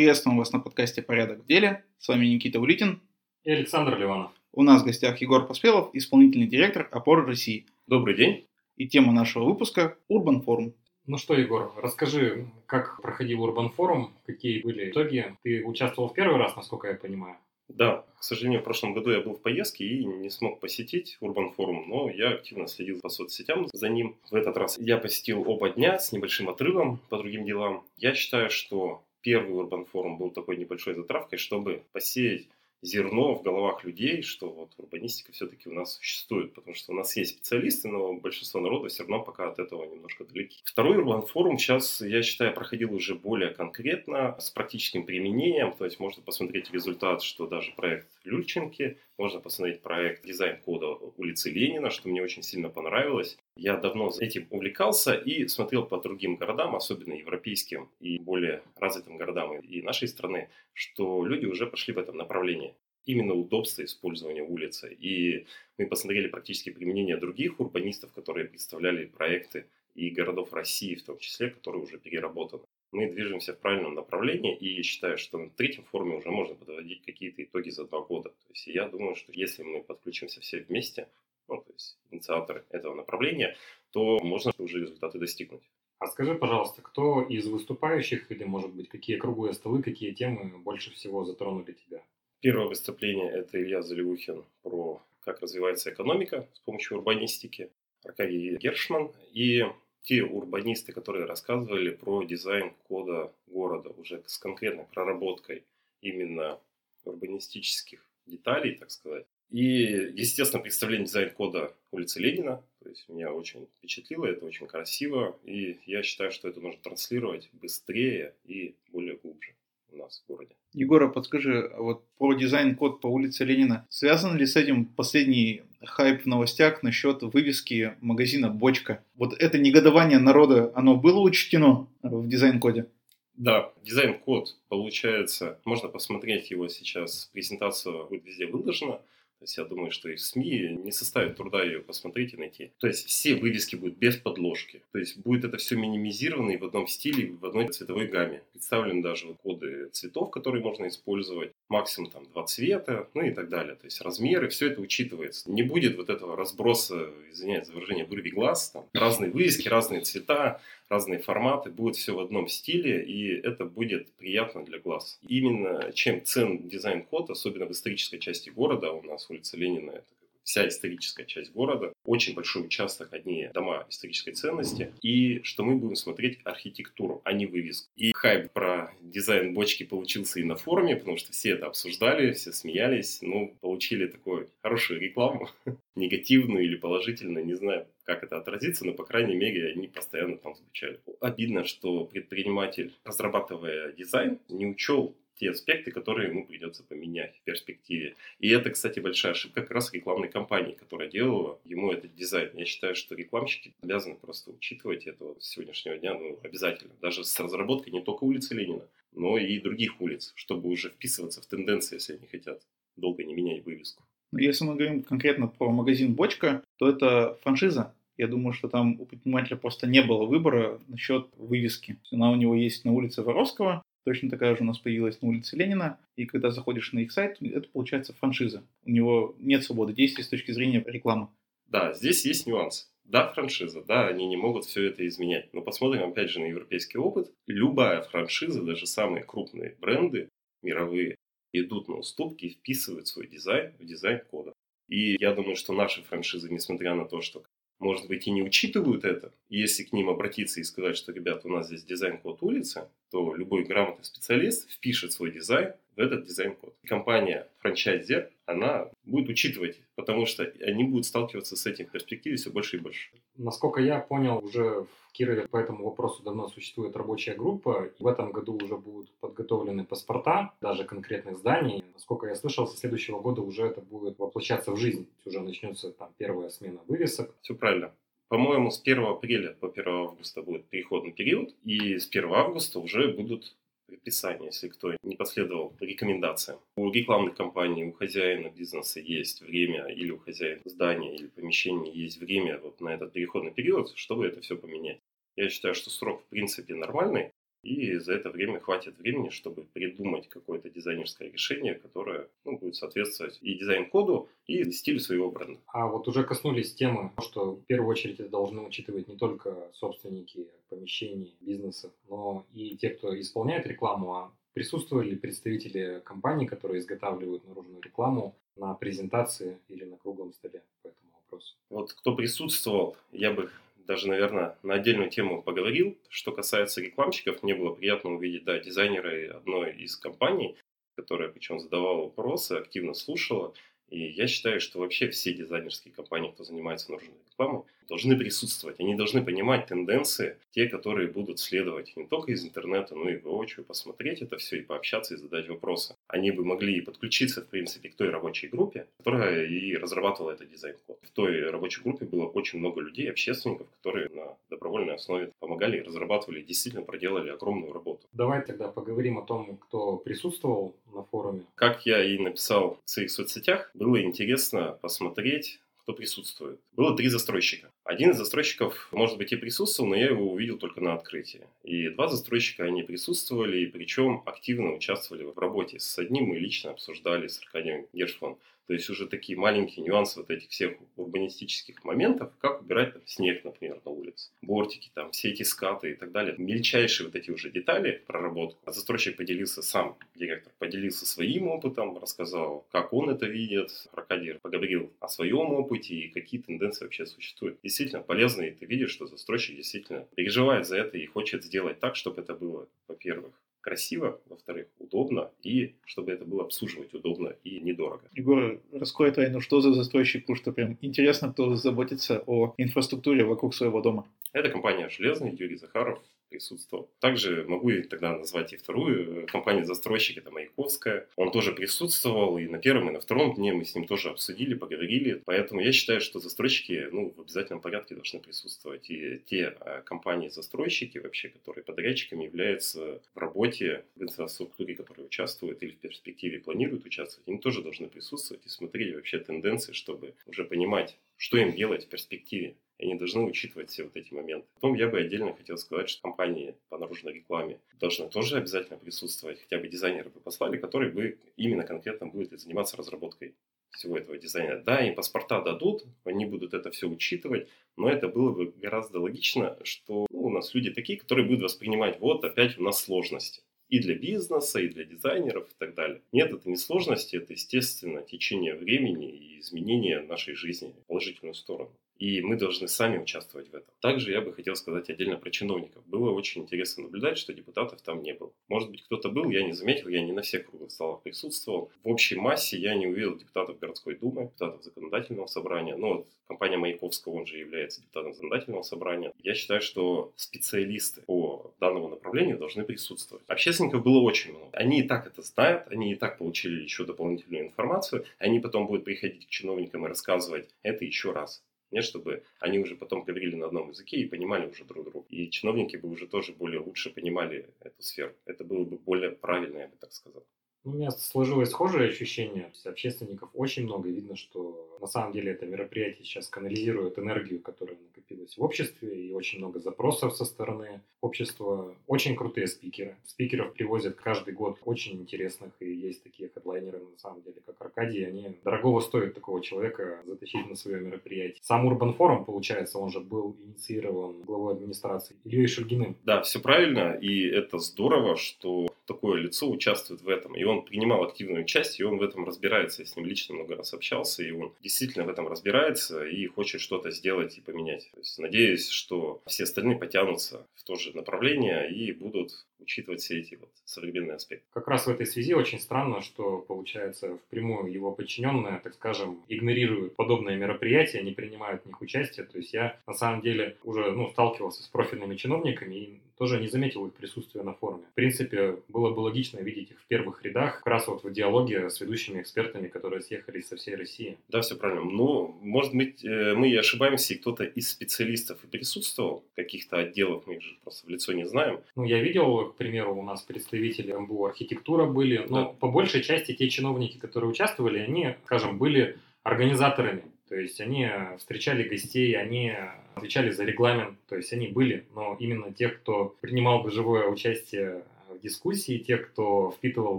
Приветствуем вас на подкасте «Порядок в деле». С вами Никита Улитин. И Александр Ливанов. У нас в гостях Егор Поспелов, исполнительный директор «Опоры России». Добрый день. И тема нашего выпуска – Урбан Форум. Ну что, Егор, расскажи, как проходил Урбан Форум, какие были итоги. Ты участвовал в первый раз, насколько я понимаю. Да, к сожалению, в прошлом году я был в поездке и не смог посетить Урбан Форум, но я активно следил по соцсетям за ним. В этот раз я посетил оба дня с небольшим отрывом по другим делам. Я считаю, что первый Урбан Форум был такой небольшой затравкой, чтобы посеять зерно в головах людей, что вот урбанистика все-таки у нас существует, потому что у нас есть специалисты, но большинство народа все равно пока от этого немножко далеки. Второй урбан форум сейчас, я считаю, проходил уже более конкретно, с практическим применением, то есть можно посмотреть результат, что даже проект Люльченки, можно посмотреть проект дизайн-кода улицы Ленина, что мне очень сильно понравилось. Я давно этим увлекался и смотрел по другим городам, особенно европейским и более развитым городам и нашей страны, что люди уже пошли в этом направлении именно удобство использования улицы. И мы посмотрели практически применение других урбанистов, которые представляли проекты и городов России в том числе, которые уже переработаны. Мы движемся в правильном направлении и считаю, что на третьем форуме уже можно подводить какие-то итоги за два года. То есть я думаю, что если мы подключимся все вместе, ну, то есть инициаторы этого направления, то можно уже результаты достигнуть. А скажи, пожалуйста, кто из выступающих или, может быть, какие круглые столы, какие темы больше всего затронули тебя? Первое выступление – это Илья Заливухин про как развивается экономика с помощью урбанистики. Аркадий Гершман и те урбанисты, которые рассказывали про дизайн кода города уже с конкретной проработкой именно урбанистических деталей, так сказать. И, естественно, представление дизайн-кода улицы Ленина. То есть меня очень впечатлило, это очень красиво. И я считаю, что это нужно транслировать быстрее и более глубже у нас в городе. Егор, подскажи, вот про дизайн-код по улице Ленина, связан ли с этим последний хайп в новостях насчет вывески магазина «Бочка»? Вот это негодование народа, оно было учтено в дизайн-коде? Да, дизайн-код получается, можно посмотреть его сейчас, презентация будет везде выложена, то есть я думаю, что и в СМИ не составит труда ее посмотреть и найти. То есть все вывески будут без подложки. То есть будет это все минимизировано и в одном стиле, в одной цветовой гамме. Представлены даже коды цветов, которые можно использовать. Максимум там два цвета, ну и так далее. То есть размеры, все это учитывается. Не будет вот этого разброса, извиняюсь за выражение, вырви глаз. Там, разные вывески, разные цвета, разные форматы, будет все в одном стиле, и это будет приятно для глаз. Именно чем ценен дизайн-код, особенно в исторической части города, у нас улица Ленина, это вся историческая часть города, очень большой участок, одни дома исторической ценности, и что мы будем смотреть архитектуру, а не вывеску. И хайп про дизайн бочки получился и на форуме, потому что все это обсуждали, все смеялись, ну, получили такую хорошую рекламу, негативную или положительную, не знаю, как это отразится, но, по крайней мере, они постоянно там звучали. Обидно, что предприниматель, разрабатывая дизайн, не учел те аспекты, которые ему придется поменять в перспективе. И это, кстати, большая ошибка как раз рекламной кампании, которая делала ему этот дизайн. Я считаю, что рекламщики обязаны просто учитывать это с сегодняшнего дня ну, обязательно. Даже с разработкой не только улицы Ленина, но и других улиц, чтобы уже вписываться в тенденции, если они хотят долго не менять вывеску. Ну, если мы говорим конкретно про магазин «Бочка», то это франшиза. Я думаю, что там у предпринимателя просто не было выбора насчет вывески. Она у него есть на улице Воровского, Точно такая же у нас появилась на улице Ленина. И когда заходишь на их сайт, это получается франшиза. У него нет свободы действий с точки зрения рекламы. Да, здесь есть нюанс. Да, франшиза, да, они не могут все это изменять. Но посмотрим опять же на европейский опыт. Любая франшиза, даже самые крупные бренды мировые, идут на уступки и вписывают свой дизайн в дизайн-код. И я думаю, что наши франшизы, несмотря на то, что может быть, и не учитывают это. если к ним обратиться и сказать, что, ребята, у нас здесь дизайн-код улицы, то любой грамотный специалист впишет свой дизайн в этот дизайн-код. Компания франчайзер, она будет учитывать, потому что они будут сталкиваться с этим в перспективе все больше и больше. Насколько я понял, уже в Кирове по этому вопросу давно существует рабочая группа. В этом году уже будут подготовлены паспорта, даже конкретных зданий. Насколько я слышал, со следующего года уже это будет воплощаться в жизнь. Уже начнется там первая смена вывесок. Все правильно. По-моему, с 1 апреля по 1 августа будет переходный период, и с 1 августа уже будут предписания, если кто не последовал рекомендациям. У рекламных компаний, у хозяина бизнеса есть время, или у хозяина здания или помещения есть время вот на этот переходный период, чтобы это все поменять. Я считаю, что срок в принципе нормальный, и за это время хватит времени, чтобы придумать какое-то дизайнерское решение, которое ну, будет соответствовать и дизайн-коду, и стилю своего бренда. А вот уже коснулись темы, что в первую очередь это должны учитывать не только собственники помещений, бизнесов, но и те, кто исполняет рекламу, а присутствовали представители компаний, которые изготавливают наружную рекламу на презентации или на круглом столе по этому вопросу? Вот кто присутствовал, я бы даже, наверное, на отдельную тему поговорил. Что касается рекламщиков, мне было приятно увидеть, да, дизайнера одной из компаний, которая причем задавала вопросы, активно слушала. И я считаю, что вообще все дизайнерские компании, кто занимается наружной рекламой, должны присутствовать. Они должны понимать тенденции, те, которые будут следовать не только из интернета, но и воочию, посмотреть это все и пообщаться и задать вопросы. Они бы могли подключиться, в принципе, к той рабочей группе, которая и разрабатывала этот дизайн-код. В той рабочей группе было очень много людей, общественников, которые на добровольной основе помогали и разрабатывали, действительно проделали огромную работу. Давай тогда поговорим о том, кто присутствовал на форуме. Как я и написал в своих соцсетях, было интересно посмотреть кто присутствует. Было три застройщика. Один из застройщиков, может быть, и присутствовал, но я его увидел только на открытии. И два застройщика, они присутствовали, и причем активно участвовали в работе. С одним мы лично обсуждали с Аркадием Гершфон то есть уже такие маленькие нюансы вот этих всех урбанистических моментов, как убирать там, снег, например, на улице, бортики, там, все эти скаты и так далее. Мельчайшие вот эти уже детали, проработку. А застройщик поделился сам, директор, поделился своим опытом, рассказал, как он это видит. Аркадий поговорил о своем опыте и какие тенденции вообще существуют. Действительно полезно, и ты видишь, что застройщик действительно переживает за это и хочет сделать так, чтобы это было, во-первых, красиво, во-вторых, удобно, и чтобы это было обслуживать удобно и недорого. Егор, раскрой тайну, что за застройщик, потому что прям интересно, кто заботится о инфраструктуре вокруг своего дома. Это компания «Железный», Юрий Захаров, присутствовал. Также могу и тогда назвать и вторую э, компанию-застройщик, это Маяковская. Он тоже присутствовал, и на первом, и на втором дне мы с ним тоже обсудили, поговорили. Поэтому я считаю, что застройщики ну, в обязательном порядке должны присутствовать. И те э, компании-застройщики, вообще, которые подрядчиками являются в работе, в инфраструктуре, которые участвуют или в перспективе планируют участвовать, они тоже должны присутствовать и смотреть вообще тенденции, чтобы уже понимать, что им делать в перспективе они должны учитывать все вот эти моменты. Потом я бы отдельно хотел сказать, что компании по наружной рекламе должны тоже обязательно присутствовать, хотя бы дизайнеры бы послали, которые бы именно конкретно будут заниматься разработкой всего этого дизайна. Да, им паспорта дадут, они будут это все учитывать, но это было бы гораздо логично, что ну, у нас люди такие, которые будут воспринимать, вот опять у нас сложности и для бизнеса, и для дизайнеров и так далее. Нет, это не сложности, это, естественно, течение времени и изменение нашей жизни в положительную сторону и мы должны сами участвовать в этом. Также я бы хотел сказать отдельно про чиновников. Было очень интересно наблюдать, что депутатов там не было. Может быть, кто-то был, я не заметил, я не на всех круглых столах присутствовал. В общей массе я не увидел депутатов городской думы, депутатов законодательного собрания. Ну, вот компания Маяковского, он же является депутатом законодательного собрания. Я считаю, что специалисты по данному направлению должны присутствовать. Общественников было очень много. Они и так это знают, они и так получили еще дополнительную информацию, они потом будут приходить к чиновникам и рассказывать это еще раз. Нет, чтобы они уже потом говорили на одном языке и понимали уже друг друга. И чиновники бы уже тоже более лучше понимали эту сферу. Это было бы более правильно, я бы так сказал. У меня сложилось схожее ощущение. Общественников очень много. Видно, что на самом деле это мероприятие сейчас канализирует энергию, которая накопилась в обществе, и очень много запросов со стороны общества. Очень крутые спикеры. Спикеров привозят каждый год очень интересных, и есть такие хедлайнеры, на самом деле, как Аркадий. Они дорогого стоят такого человека затащить на свое мероприятие. Сам Урбан Форум, получается, он же был инициирован главой администрации Ильей Шульгиным. Да, все правильно, и это здорово, что такое лицо участвует в этом. И он принимал активную часть, и он в этом разбирается. Я с ним лично много раз общался, и он действительно в этом разбирается и хочет что-то сделать и поменять. То есть надеюсь, что все остальные потянутся в то же направление и будут учитывать все эти вот современные аспекты. Как раз в этой связи очень странно, что, получается, впрямую его подчиненные, так скажем, игнорируют подобные мероприятия, не принимают в них участие. То есть я, на самом деле, уже ну, сталкивался с профильными чиновниками и тоже не заметил их присутствия на форуме. В принципе, было бы логично видеть их в первых рядах, как раз вот в диалоге с ведущими экспертами, которые съехались со всей России. Да, все правильно. Но, может быть, э, мы и ошибаемся, и кто-то из специалистов и присутствовал в каких-то отделах, мы их же просто в лицо не знаем. Ну, я видел, к примеру, у нас представители МБУ архитектура были, но да. по большей части те чиновники, которые участвовали, они, скажем, были организаторами То есть они встречали гостей, они отвечали за регламент, то есть они были, но именно те, кто принимал бы живое участие в дискуссии, те, кто впитывал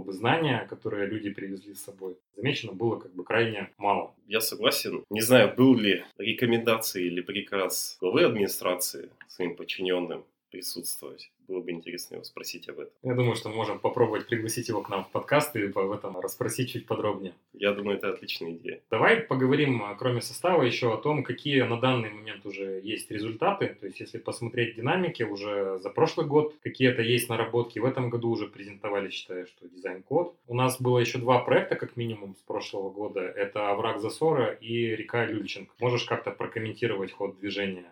бы знания, которые люди привезли с собой, замечено было как бы крайне мало. Я согласен. Не знаю, был ли рекомендации или приказ главы администрации своим подчиненным присутствовать. Было бы интересно его спросить об этом. Я думаю, что мы можем попробовать пригласить его к нам в подкаст и об этом расспросить чуть подробнее. Я думаю, это отличная идея. Давай поговорим, кроме состава, еще о том, какие на данный момент уже есть результаты. То есть, если посмотреть динамики уже за прошлый год, какие-то есть наработки. В этом году уже презентовали, считаю, что дизайн-код. У нас было еще два проекта, как минимум, с прошлого года. Это «Овраг Засора» и «Река Люльченко». Можешь как-то прокомментировать ход движения?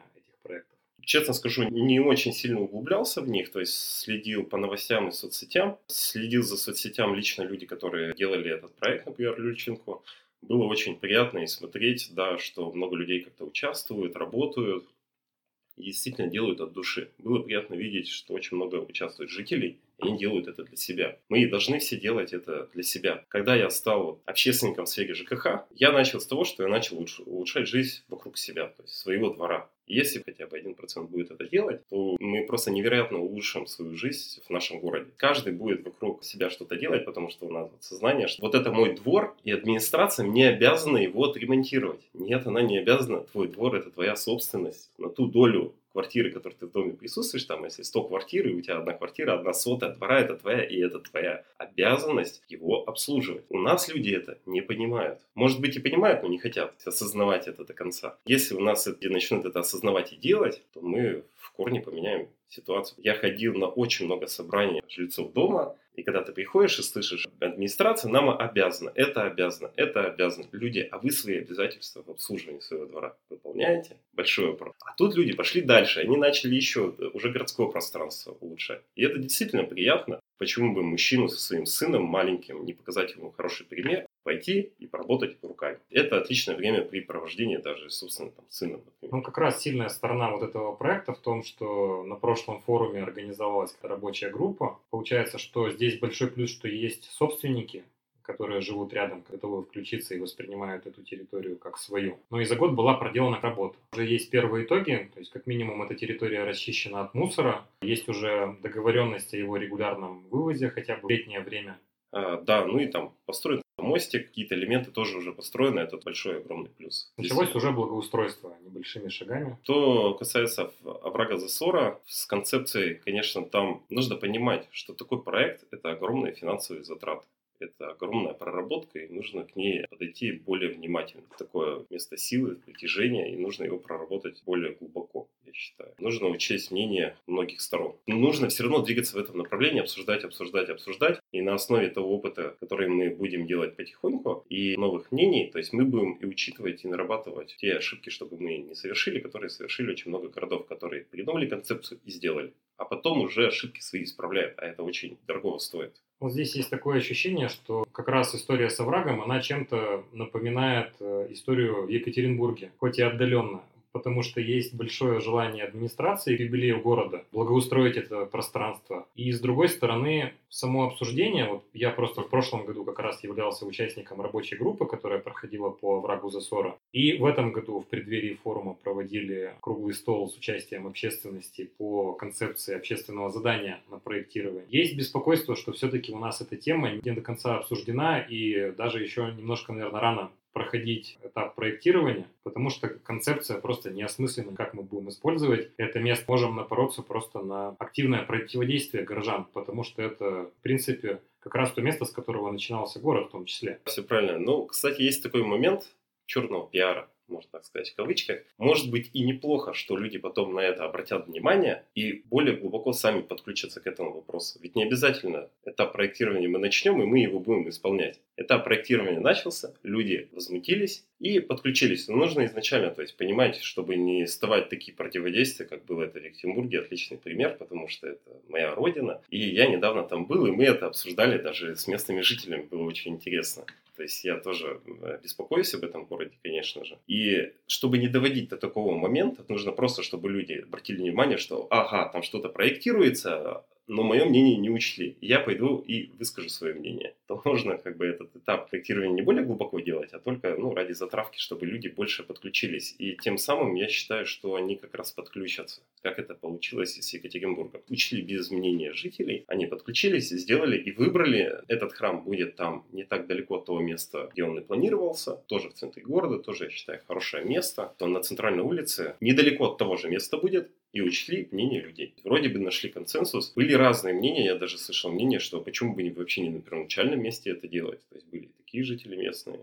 Честно скажу, не очень сильно углублялся в них, то есть следил по новостям и соцсетям, следил за соцсетям лично люди, которые делали этот проект, например, Люльченко. Было очень приятно и смотреть, да, что много людей как-то участвуют, работают и действительно делают от души. Было приятно видеть, что очень много участвует жителей, они делают это для себя. Мы должны все делать это для себя. Когда я стал общественником в сфере ЖКХ, я начал с того, что я начал улучшать жизнь вокруг себя, то есть своего двора. Если хотя бы один процент будет это делать, то мы просто невероятно улучшим свою жизнь в нашем городе. Каждый будет вокруг себя что-то делать, потому что у нас вот сознание, что вот это мой двор, и администрация не обязана его отремонтировать. Нет, она не обязана. Твой двор – это твоя собственность на ту долю квартиры, которые ты в доме присутствуешь, там, если 100 квартир, и у тебя одна квартира, одна сотая двора, это твоя, и это твоя обязанность его обслуживать. У нас люди это не понимают. Может быть и понимают, но не хотят осознавать это до конца. Если у нас люди начнут это осознавать и делать, то мы в корне поменяем ситуацию. Я ходил на очень много собраний жильцов дома, и когда ты приходишь и слышишь, администрация нам обязана, это обязано, это обязано. Люди, а вы свои обязательства в обслуживании своего двора выполняете? Большой вопрос. А тут люди пошли дальше, они начали еще уже городское пространство улучшать. И это действительно приятно. Почему бы мужчину со своим сыном маленьким не показать ему хороший пример, пойти и поработать руками. Это отличное время при провождении даже, собственно, там, сыном. Например. Ну, как раз сильная сторона вот этого проекта в том, что на прошлом форуме организовалась рабочая группа. Получается, что здесь большой плюс, что есть собственники, которые живут рядом, готовы включиться и воспринимают эту территорию как свою. Но и за год была проделана работа. Уже есть первые итоги, то есть как минимум эта территория расчищена от мусора, есть уже договоренность о его регулярном вывозе хотя бы в летнее время. А, да, ну и там построен мостик, какие-то элементы тоже уже построены, это большой огромный плюс. Началось уже благоустройство небольшими шагами. Что касается оврага Засора, с концепцией, конечно, там нужно понимать, что такой проект – это огромные финансовые затраты это огромная проработка, и нужно к ней подойти более внимательно. Такое место силы, притяжения, и нужно его проработать более глубоко, я считаю. Нужно учесть мнение многих сторон. Но нужно все равно двигаться в этом направлении, обсуждать, обсуждать, обсуждать. И на основе того опыта, который мы будем делать потихоньку, и новых мнений, то есть мы будем и учитывать, и нарабатывать те ошибки, чтобы мы не совершили, которые совершили очень много городов, которые придумали концепцию и сделали а потом уже ошибки свои исправляют, а это очень дорого стоит. Вот здесь есть такое ощущение, что как раз история с оврагом, она чем-то напоминает э, историю в Екатеринбурге, хоть и отдаленно потому что есть большое желание администрации юбилею города благоустроить это пространство. И с другой стороны, само обсуждение, вот я просто в прошлом году как раз являлся участником рабочей группы, которая проходила по врагу Засора. И в этом году в преддверии форума проводили круглый стол с участием общественности по концепции общественного задания на проектирование. Есть беспокойство, что все-таки у нас эта тема не до конца обсуждена и даже еще немножко, наверное, рано проходить этап проектирования, потому что концепция просто неосмысленна, как мы будем использовать это место. Можем напороться просто на активное противодействие горожан, потому что это, в принципе, как раз то место, с которого начинался город в том числе. Все правильно. Ну, кстати, есть такой момент черного пиара можно так сказать, в кавычках. Может быть и неплохо, что люди потом на это обратят внимание и более глубоко сами подключатся к этому вопросу. Ведь не обязательно этап проектирования мы начнем, и мы его будем исполнять. Этап проектирования начался, люди возмутились и подключились. Но нужно изначально, то есть понимать, чтобы не вставать такие противодействия, как было это в Екатеринбурге, отличный пример, потому что это моя родина. И я недавно там был, и мы это обсуждали даже с местными жителями, было очень интересно. То есть я тоже э, беспокоюсь об этом городе, конечно же. И чтобы не доводить до такого момента, нужно просто, чтобы люди обратили внимание, что ага, там что-то проектируется, но мое мнение не учли. Я пойду и выскажу свое мнение. То можно как бы этот этап проектирования не более глубоко делать, а только ну, ради затравки, чтобы люди больше подключились. И тем самым я считаю, что они как раз подключатся. Как это получилось с Екатеринбургом. Учли без мнения жителей, они подключились, сделали и выбрали. Этот храм будет там не так далеко от того места, где он и планировался, тоже в центре города, тоже, я считаю, хорошее место. То на центральной улице, недалеко от того же места будет, и учли мнение людей. Вроде бы нашли консенсус. Были разные мнения, я даже слышал мнение, что почему бы вообще не на первоначальном месте это делать. То есть были такие жители местные,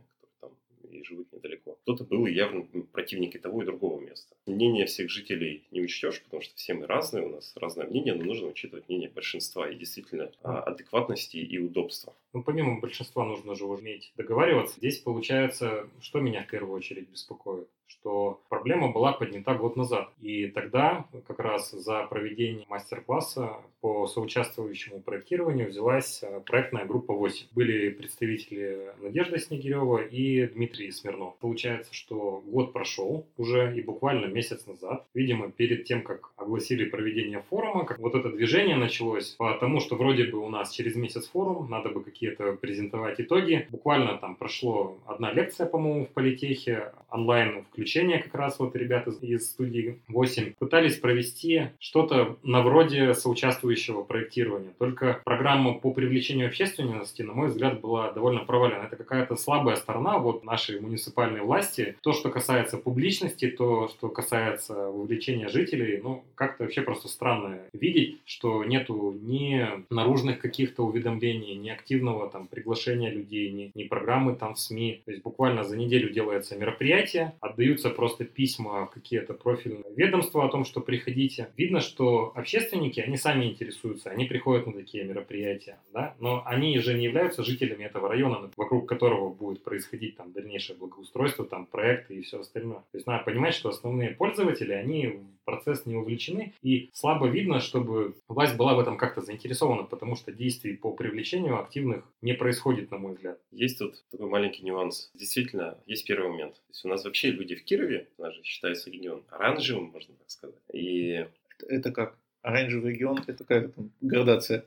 и живут недалеко. Кто-то был явно противник и того, и другого места. Мнение всех жителей не учтешь, потому что все мы разные, у нас разное мнение, но нужно учитывать мнение большинства и действительно а, адекватности и удобства. Ну, помимо большинства нужно же уметь договариваться. Здесь получается, что меня в первую очередь беспокоит? Что проблема была поднята год назад. И тогда как раз за проведение мастер-класса по соучаствующему проектированию взялась э, проектная группа 8. Были представители Надежда Снегирева и Дмитрий Смирнов. Получается, что год прошел уже и буквально месяц назад, видимо, перед тем, как огласили проведение форума, как вот это движение началось, потому что вроде бы у нас через месяц форум, надо бы какие-то презентовать итоги. Буквально там прошло одна лекция, по-моему, в политехе, онлайн включение как раз вот ребята из студии 8 пытались провести что-то на вроде соучаствующего проектирования. Только программа по привлечению общественности, на мой взгляд, была довольно провалена. Это какая-то слабая сторона вот нашей муниципальной власти. То, что касается публичности, то, что касается вовлечения жителей, ну, как-то вообще просто странно видеть, что нету ни наружных каких-то уведомлений, ни активного там приглашения людей, ни, ни программы там в СМИ. То есть буквально за неделю делается мероприятие, отдаются просто письма в какие-то профильные ведомства о том, что приходите. Видно, что общественники, они сами интересуются, они приходят на такие мероприятия, да, но они же не являются жителями этого района, вокруг которого будет происходить там дальнейшее благоустройство, там проекты и все остальное. То есть надо понимать, что основные пользователи, они в процесс не увлечены, и слабо видно, чтобы власть была в этом как-то заинтересована, потому что действий по привлечению активных не происходит, на мой взгляд. Есть тут такой маленький нюанс. Действительно, есть первый момент. То есть у нас вообще люди в Кирове, у нас же считается регион оранжевым, можно так сказать. И это как? Оранжевый регион – это какая там градация?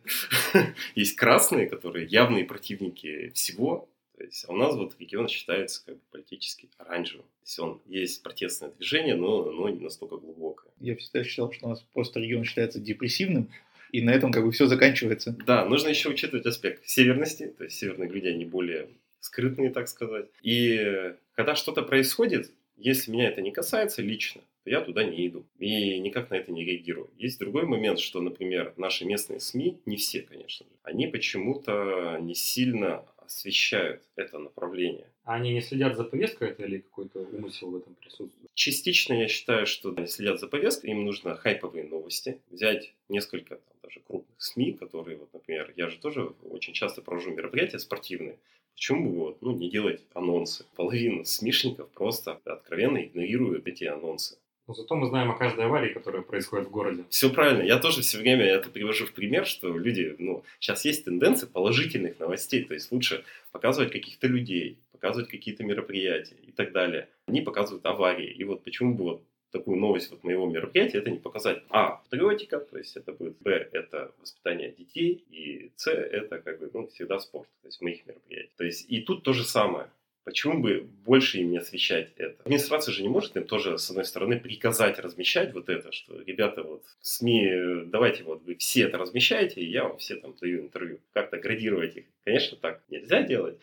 Есть красные, которые явные противники всего, то есть, а у нас вот регион считается как бы политически оранжевым. То есть, он есть протестное движение, но, но не настолько глубокое. Я всегда считал, что у нас просто регион считается депрессивным, и на этом как бы все заканчивается. Да, нужно еще учитывать аспект северности, то есть северные люди, они более скрытные, так сказать. И когда что-то происходит, если меня это не касается лично, то я туда не иду и никак на это не реагирую. Есть другой момент, что, например, наши местные СМИ, не все, конечно, они почему-то не сильно освещают это направление. А они не следят за повесткой это или какой-то умысел в этом присутствует? Частично я считаю, что они следят за повесткой, им нужно хайповые новости, взять несколько там, даже крупных СМИ, которые, вот, например, я же тоже очень часто провожу мероприятия спортивные, Почему бы вот, ну, не делать анонсы? Половина СМИшников просто откровенно игнорируют эти анонсы. Но зато мы знаем о каждой аварии, которая происходит в городе. Все правильно. Я тоже все время это привожу в пример, что люди, ну, сейчас есть тенденция положительных новостей. То есть лучше показывать каких-то людей, показывать какие-то мероприятия и так далее. Они показывают аварии. И вот почему бы вот такую новость вот моего мероприятия, это не показать А, патриотика, то есть это будет Б, это воспитание детей, и С, это как бы, ну, всегда спорт, то есть моих мероприятий. То есть и тут то же самое. Почему бы больше им не освещать это? Администрация же не может им тоже, с одной стороны, приказать размещать вот это, что, ребята, вот, СМИ, давайте вот вы все это размещаете, и я вам все там даю интервью. Как-то градировать их. Конечно, так нельзя делать.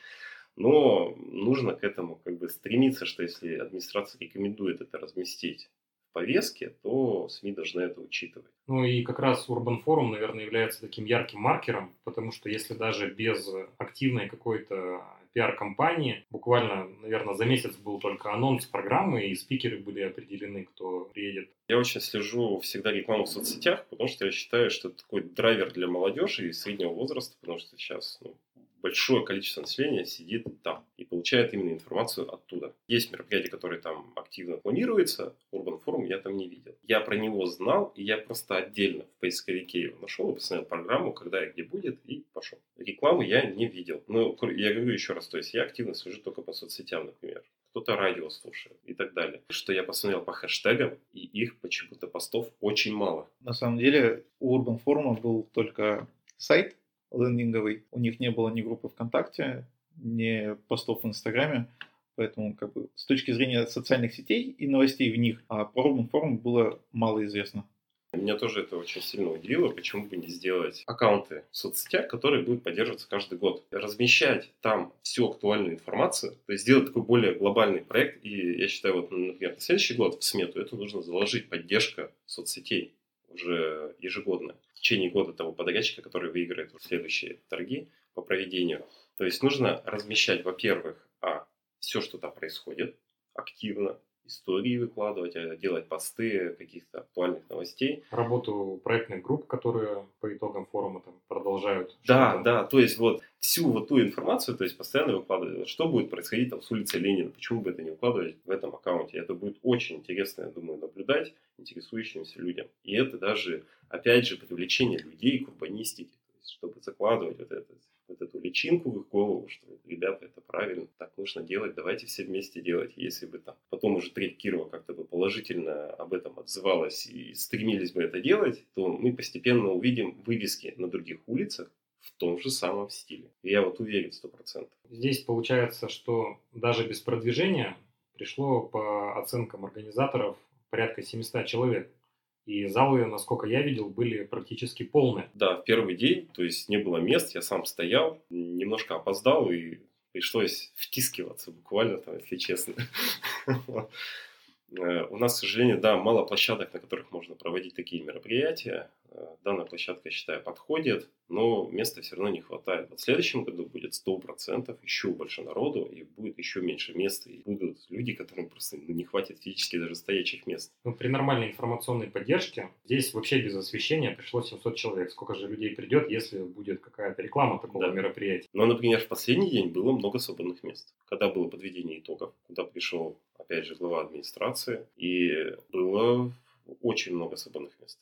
Но нужно к этому как бы стремиться, что если администрация рекомендует это разместить повестке, то СМИ должны это учитывать. Ну и как раз Urban Forum, наверное, является таким ярким маркером, потому что если даже без активной какой-то пиар-компании. Буквально, наверное, за месяц был только анонс программы, и спикеры были определены, кто приедет. Я очень слежу всегда рекламу в соцсетях, потому что я считаю, что это такой драйвер для молодежи и среднего возраста, потому что сейчас ну, большое количество населения сидит там и получает именно информацию оттуда. Есть мероприятия, которые там активно планируются, Urban Forum я там не видел. Я про него знал, и я просто отдельно в поисковике его нашел и посмотрел программу, когда и где будет, и пошел. Рекламы я не видел. Но я говорю еще раз, то есть я активно слежу только по соцсетям, например кто-то радио слушает и так далее. Что я посмотрел по хэштегам, и их почему-то постов очень мало. На самом деле у Urban Forum был только сайт лендинговый, у них не было ни группы ВКонтакте, ни постов в Инстаграме, поэтому как бы с точки зрения социальных сетей и новостей в них, а про Urban Forum было мало известно. Меня тоже это очень сильно удивило, почему бы не сделать аккаунты в соцсетях, которые будут поддерживаться каждый год. Размещать там всю актуальную информацию, то есть сделать такой более глобальный проект. И я считаю, вот, например, на следующий год в смету это нужно заложить поддержка соцсетей уже ежегодно. В течение года того подрядчика, который выиграет следующие торги по проведению. То есть нужно размещать, во-первых, а, все, что там происходит, активно, истории выкладывать, а делать посты каких-то актуальных новостей. Работу проектных групп, которые по итогам форума там продолжают. Да, да, то есть вот всю вот ту информацию, то есть постоянно выкладывать, что будет происходить там с улицы Ленина, почему бы это не выкладывать в этом аккаунте. Это будет очень интересно, я думаю, наблюдать интересующимся людям. И это даже, опять же, привлечение людей к урбанистике, то чтобы закладывать вот это вот эту личинку в их голову, что ребята, это правильно, так нужно делать, давайте все вместе делать. Если бы там потом уже треть Кирова как-то бы положительно об этом отзывалась и стремились бы это делать, то мы постепенно увидим вывески на других улицах в том же самом стиле. Я вот уверен сто процентов. Здесь получается, что даже без продвижения пришло по оценкам организаторов порядка 700 человек. И залы, насколько я видел, были практически полные. Да, в первый день, то есть не было мест, я сам стоял, немножко опоздал и пришлось втискиваться буквально, там, если честно. Э, у нас, к сожалению, да, мало площадок, на которых можно проводить такие мероприятия. Э, данная площадка, я считаю, подходит, но места все равно не хватает. Вот в следующем году будет 100% еще больше народу, и будет еще меньше места, и будут люди, которым просто ну, не хватит физически даже стоячих мест. Ну, при нормальной информационной поддержке здесь вообще без освещения пришло 700 человек. Сколько же людей придет, если будет какая-то реклама такого да. мероприятия? Но, например, в последний день было много свободных мест. Когда было подведение итогов, куда пришел, опять же, глава администрации, и было очень много свободных мест.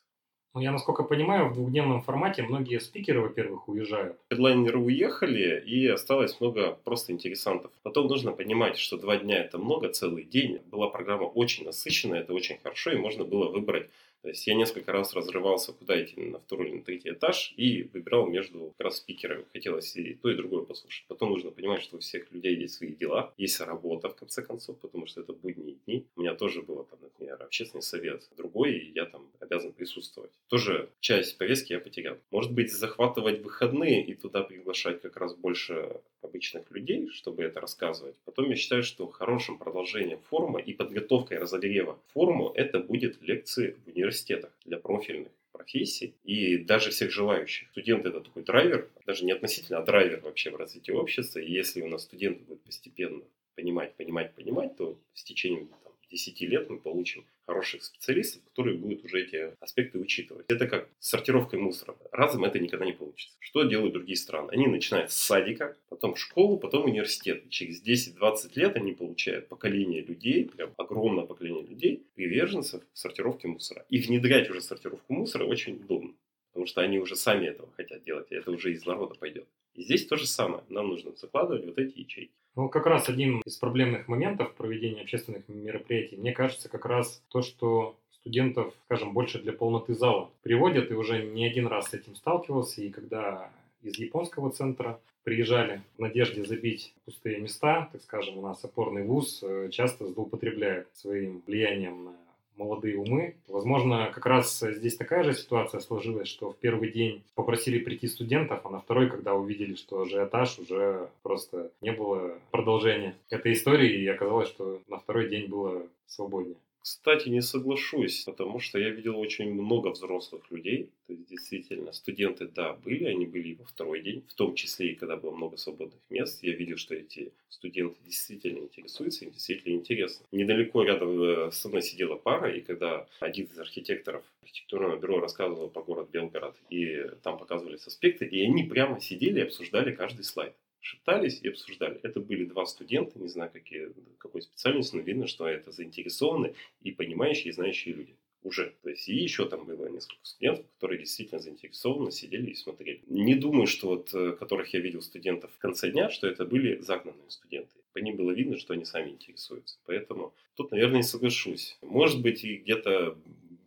Ну, я, насколько понимаю, в двухдневном формате многие спикеры, во-первых, уезжают. Хедлайнеры уехали, и осталось много просто интересантов. Потом нужно понимать, что два дня это много, целый день. Была программа очень насыщенная, это очень хорошо, и можно было выбрать то есть я несколько раз разрывался, куда идти, на второй или на третий этаж, и выбирал между как раз спикерами. Хотелось и то, и другое послушать. Потом нужно понимать, что у всех людей есть свои дела, есть работа, в конце концов, потому что это будние дни. У меня тоже было, там, например, общественный совет другой, и я там обязан присутствовать. Тоже часть повестки я потерял. Может быть, захватывать выходные и туда приглашать как раз больше обычных людей, чтобы это рассказывать. Потом я считаю, что хорошим продолжением форума и подготовкой разогрева форуму это будет лекции в университетах для профильных профессий и даже всех желающих. Студент это такой драйвер, даже не относительно, а драйвер вообще в развитии общества. И если у нас студенты будут постепенно понимать, понимать, понимать, то с течением 10 лет мы получим хороших специалистов, которые будут уже эти аспекты учитывать. Это как с сортировкой мусора. Разом это никогда не получится. Что делают другие страны? Они начинают с садика, потом школу, потом университет. И через 10-20 лет они получают поколение людей, прям огромное поколение людей, приверженцев сортировки мусора. И внедрять уже сортировку мусора очень удобно. Потому что они уже сами этого хотят делать, и это уже из народа пойдет. И здесь то же самое. Нам нужно закладывать вот эти ячейки. Ну, как раз один из проблемных моментов проведения общественных мероприятий, мне кажется, как раз то, что студентов, скажем, больше для полноты зала приводят, и уже не один раз с этим сталкивался, и когда из японского центра приезжали в надежде забить пустые места, так скажем, у нас опорный вуз э, часто злоупотребляет своим влиянием на молодые умы. Возможно, как раз здесь такая же ситуация сложилась, что в первый день попросили прийти студентов, а на второй, когда увидели, что ажиотаж, уже просто не было продолжения этой истории, и оказалось, что на второй день было свободнее. Кстати, не соглашусь, потому что я видел очень много взрослых людей. То есть, действительно, студенты, да, были, они были и во второй день, в том числе и когда было много свободных мест. Я видел, что эти студенты действительно интересуются, им действительно интересно. Недалеко рядом э, со мной сидела пара, и когда один из архитекторов архитектурного бюро рассказывал про город Белгород, и там показывались аспекты, и они прямо сидели и обсуждали каждый слайд шептались и обсуждали. Это были два студента, не знаю какие, какой специальности, но видно, что это заинтересованные и понимающие, и знающие люди уже. То есть и еще там было несколько студентов, которые действительно заинтересованно сидели и смотрели. Не думаю, что вот, э, которых я видел студентов в конце дня, что это были загнанные студенты. По ним было видно, что они сами интересуются. Поэтому тут, наверное, не соглашусь. Может быть, и где-то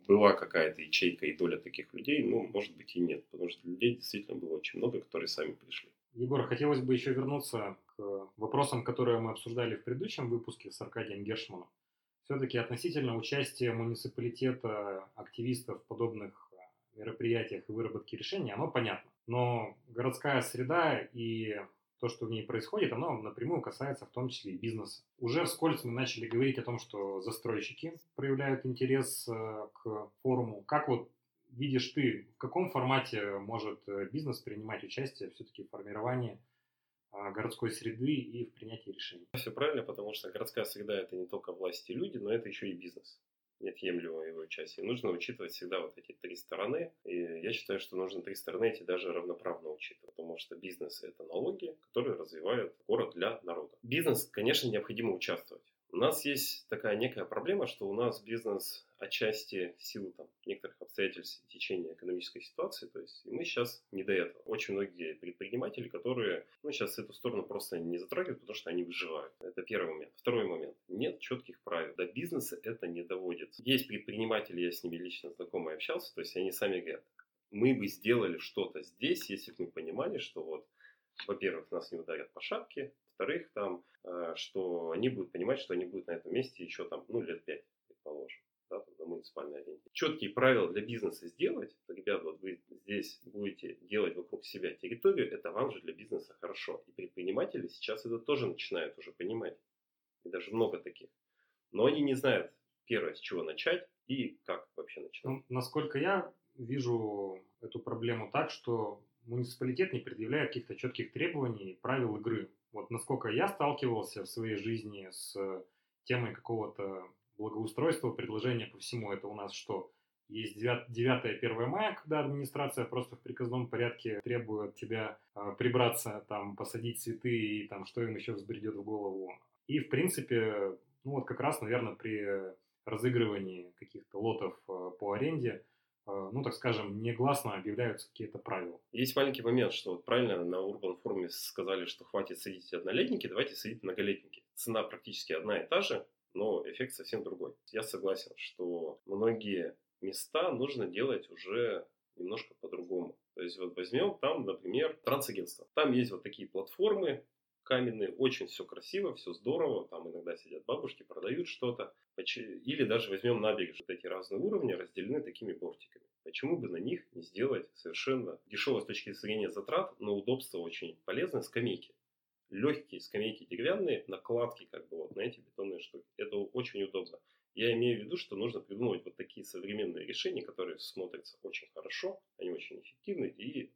была какая-то ячейка и доля таких людей, ну, может быть и нет, потому что людей действительно было очень много, которые сами пришли. Егор, хотелось бы еще вернуться к вопросам, которые мы обсуждали в предыдущем выпуске с Аркадием Гершманом. Все-таки относительно участия муниципалитета, активистов в подобных э, мероприятиях и выработки решений, оно понятно. Но городская среда и то, что в ней происходит, оно напрямую касается в том числе и бизнеса. Уже вскользь мы начали говорить о том, что застройщики проявляют интерес э, к форуму. Как вот видишь ты, в каком формате может э, бизнес принимать участие все-таки в формировании а, городской среды и в принятии решений? Все правильно, потому что городская среда это не только власти и люди, но это еще и бизнес неотъемлемая его часть. И нужно учитывать всегда вот эти три стороны. И я считаю, что нужно три стороны эти даже равноправно учитывать. Потому что бизнес – это налоги, которые развивают город для народа. Бизнес, конечно, необходимо участвовать. У нас есть такая некая проблема, что у нас бизнес отчасти в силу там, некоторых обстоятельств течения экономической ситуации, то есть и мы сейчас не до этого. Очень многие предприниматели, которые ну, сейчас эту сторону просто не затрагивают, потому что они выживают. Это первый момент. Второй момент. Нет четких правил. До бизнеса это не доводит. Есть предприниматели, я с ними лично знакомый общался, то есть они сами говорят, мы бы сделали что-то здесь, если бы мы понимали, что вот во-первых, нас не ударят по шапке, во-вторых, там, э, что они будут понимать, что они будут на этом месте еще там, ну, лет пять, предположим, да, там, на муниципальной арене. Четкие правила для бизнеса сделать, ребят, вот вы здесь будете делать вокруг себя территорию, это вам же для бизнеса хорошо. И предприниматели сейчас это тоже начинают уже понимать. И даже много таких. Но они не знают, первое, с чего начать и как вообще начать. Ну, насколько я вижу эту проблему так, что муниципалитет не предъявляет каких-то четких требований, правил игры. Вот насколько я сталкивался в своей жизни с темой какого-то благоустройства, предложения по всему, это у нас что? Есть 9 1 мая, когда администрация просто в приказном порядке требует тебя э, прибраться, там, посадить цветы и там, что им еще взбредет в голову. И, в принципе, ну вот как раз, наверное, при разыгрывании каких-то лотов э, по аренде Э, ну, так скажем, негласно объявляются какие-то правила. Есть маленький момент, что вот правильно на Urban форуме сказали, что хватит садить однолетники, давайте садить многолетники. Цена практически одна и та же, но эффект совсем другой. Я согласен, что многие места нужно делать уже немножко по-другому. То есть вот возьмем там, например, трансагентство. Там есть вот такие платформы, каменные, очень все красиво, все здорово, там иногда сидят бабушки, продают что-то. Или даже возьмем набережные, эти разные уровни разделены такими бортиками. Почему бы на них не сделать совершенно дешево с точки зрения затрат, но удобство очень полезное скамейки? Легкие скамейки деревянные, накладки как бы вот на эти бетонные штуки. Это очень удобно. Я имею в виду, что нужно придумывать вот такие современные решения, которые смотрятся очень хорошо, они очень эффективны и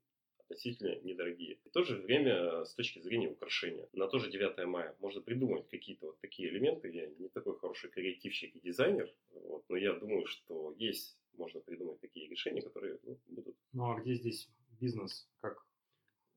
относительно недорогие. И в то же время, э, с точки зрения украшения, на то же 9 мая можно придумать какие-то вот такие элементы. Я не такой хороший креативщик и дизайнер, вот, но я думаю, что есть, можно придумать такие решения, которые ну, будут. Ну а где здесь бизнес? Как?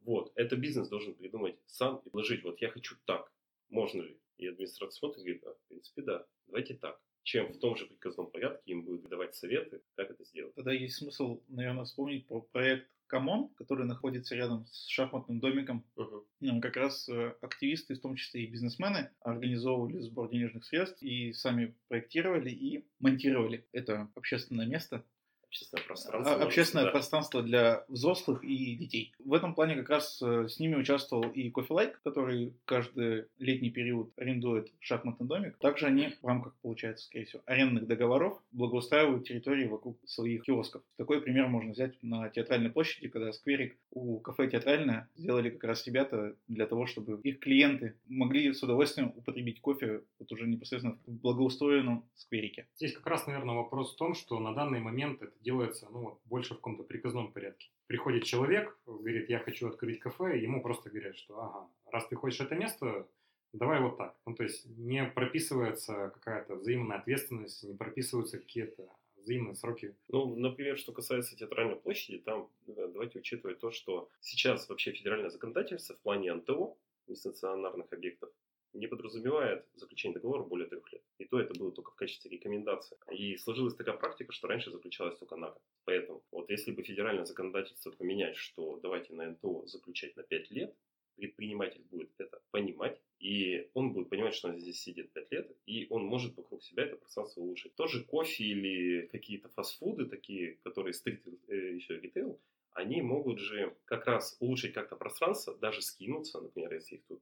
Вот, это бизнес должен придумать сам и вложить. Вот я хочу так, можно ли? И администрация смотрит и говорит, а, в принципе, да, давайте так чем в том же приказном порядке им будут давать советы, как это сделать. Тогда есть смысл, наверное, вспомнить про проект Камон, который находится рядом с шахматным домиком. Uh-huh. Как раз э, активисты, в том числе и бизнесмены, организовывали сбор денежных средств и сами проектировали и монтировали это общественное место общественное пространство. А, общественное да. пространство для взрослых и детей. В этом плане как раз э, с ними участвовал и Like, который каждый летний период арендует шахматный домик. Также они в рамках, получается, скорее всего, арендных договоров благоустраивают территории вокруг своих киосков. Такой пример можно взять на театральной площади, когда скверик у кафе театральное сделали как раз ребята для того, чтобы их клиенты могли с удовольствием употребить кофе вот уже непосредственно в благоустроенном скверике. Здесь как раз, наверное, вопрос в том, что на данный момент это делается ну, вот, больше в каком-то приказном порядке. Приходит человек, говорит, я хочу открыть кафе, ему просто говорят, что ага, раз ты хочешь это место, давай вот так. Ну, то есть не прописывается какая-то взаимная ответственность, не прописываются какие-то взаимные сроки. Ну, например, что касается театральной площади, там э, давайте учитывать то, что сейчас вообще федеральное законодательство в плане НТО, нестационарных объектов, не подразумевает заключение договора более трех лет. И то это было только в качестве рекомендации. И сложилась такая практика, что раньше заключалась только на год. Поэтому вот если бы федеральное законодательство поменять, что давайте на НТО заключать на 5 лет, предприниматель будет это понимать, и он будет понимать, что он здесь сидит 5 лет, и он может вокруг себя это пространство улучшить. Тоже кофе или какие-то фастфуды такие, которые стрит э, еще ритейл, они могут же как раз улучшить как-то пространство, даже скинуться, например, если их тут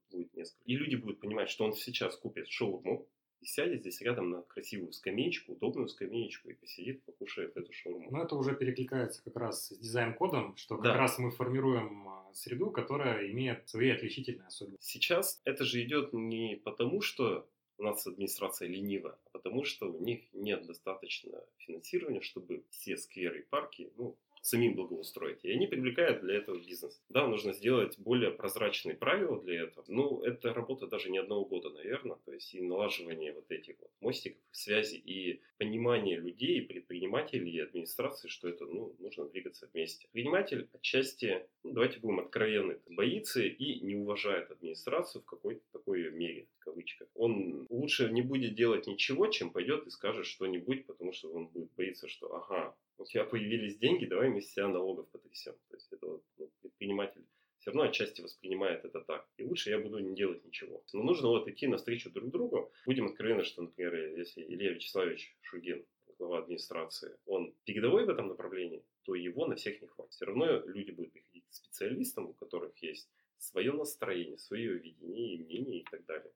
несколько. И люди будут понимать, что он сейчас купит шаурму, и сядет здесь рядом на красивую скамеечку, удобную скамеечку, и посидит, покушает эту шаурму. Но это уже перекликается как раз с дизайн-кодом, что как Да. раз мы формируем а, среду, которая имеет свои отличительные особенности. Сейчас это же идет не потому, что у нас администрация ленива, а потому что у них нет достаточно финансирования, чтобы все скверы и парки ну, самим благоустроить. И они привлекают для этого бизнес. Да, нужно сделать более прозрачные правила для этого. Ну, это работа даже не одного года, наверное. То есть и налаживание вот этих вот мостиков, связи и понимание людей, предпринимателей и администрации, что это, ну, нужно двигаться вместе. Предприниматель отчасти, ну, давайте будем откровенны, боится и не уважает администрацию в какой-то такой мере, в кавычках. Он лучше не будет делать ничего, чем пойдет и скажет что-нибудь, потому что он будет боиться, что ага, у тебя появились деньги, давай мы с тебя налогов потрясем. То есть это вот, ну, предприниматель все равно отчасти воспринимает это так. И лучше я буду не делать ничего. Но нужно вот идти навстречу друг другу. Будем откровенны, что, например, если Илья Вячеславович Шугин, глава администрации, он передовой в этом направлении, то его на всех не хватит. Все равно люди будут приходить к специалистам, у которых есть свое настроение, свое видение и мнение и так далее.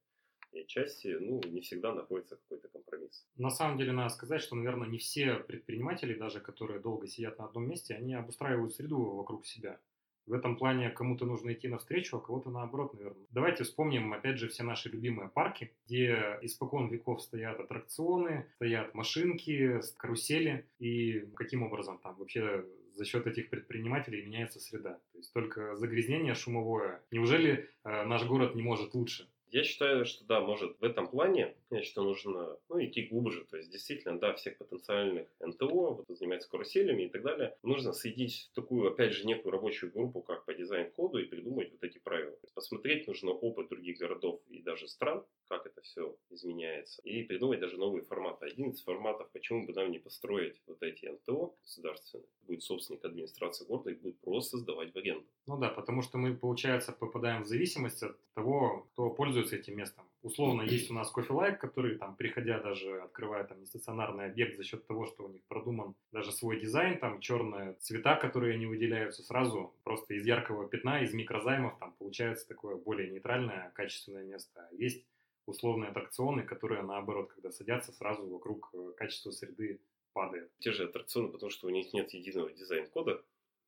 И отчасти, ну, не всегда находится какой-то компромисс. На самом деле надо сказать, что, наверное, не все предприниматели, даже которые долго сидят на одном месте, они обустраивают среду вокруг себя. В этом плане кому-то нужно идти навстречу, а кого-то наоборот, наверное. Давайте вспомним, опять же, все наши любимые парки, где испокон веков стоят аттракционы, стоят машинки, карусели, и каким образом там вообще за счет этих предпринимателей меняется среда. То есть только загрязнение шумовое. Неужели э, наш город не может лучше? Я считаю, что да, может в этом плане, я считаю, нужно ну, идти глубже. То есть, действительно, да, всех потенциальных НТО, вот, кто занимается каруселями и так далее, нужно соединить в такую, опять же, некую рабочую группу, как по дизайн-коду, и придумать вот эти правила. Посмотреть нужно опыт других городов и даже стран, как это все изменяется, и придумать даже новые форматы. Один из форматов, почему бы нам не построить вот эти НТО государственные, будет собственник администрации города и будет просто сдавать в аренду. Ну да, потому что мы, получается, попадаем в зависимость от того, кто пользуется этим местом. Условно, есть у нас кофе-лайк, который, там, приходя даже, открывает там нестационарный объект за счет того, что у них продуман даже свой дизайн, там черные цвета, которые они выделяются сразу просто из яркого пятна, из микрозаймов, там получается такое более нейтральное, качественное место. А Есть условные аттракционы, которые, наоборот, когда садятся, сразу вокруг э, качество среды падает. Те же аттракционы, потому что у них нет единого дизайн-кода,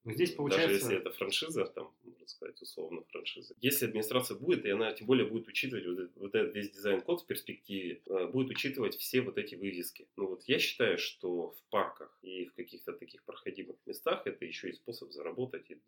Но здесь получается... Даже если это франшиза, там, можно сказать, условно франшиза. Если администрация будет, и она тем более будет учитывать вот, этот- вот этот весь дизайн-код в перспективе, э, будет учитывать все вот эти вывески. Ну вот я считаю, что в парках и в каких-то таких проходимых местах это еще и способ заработать и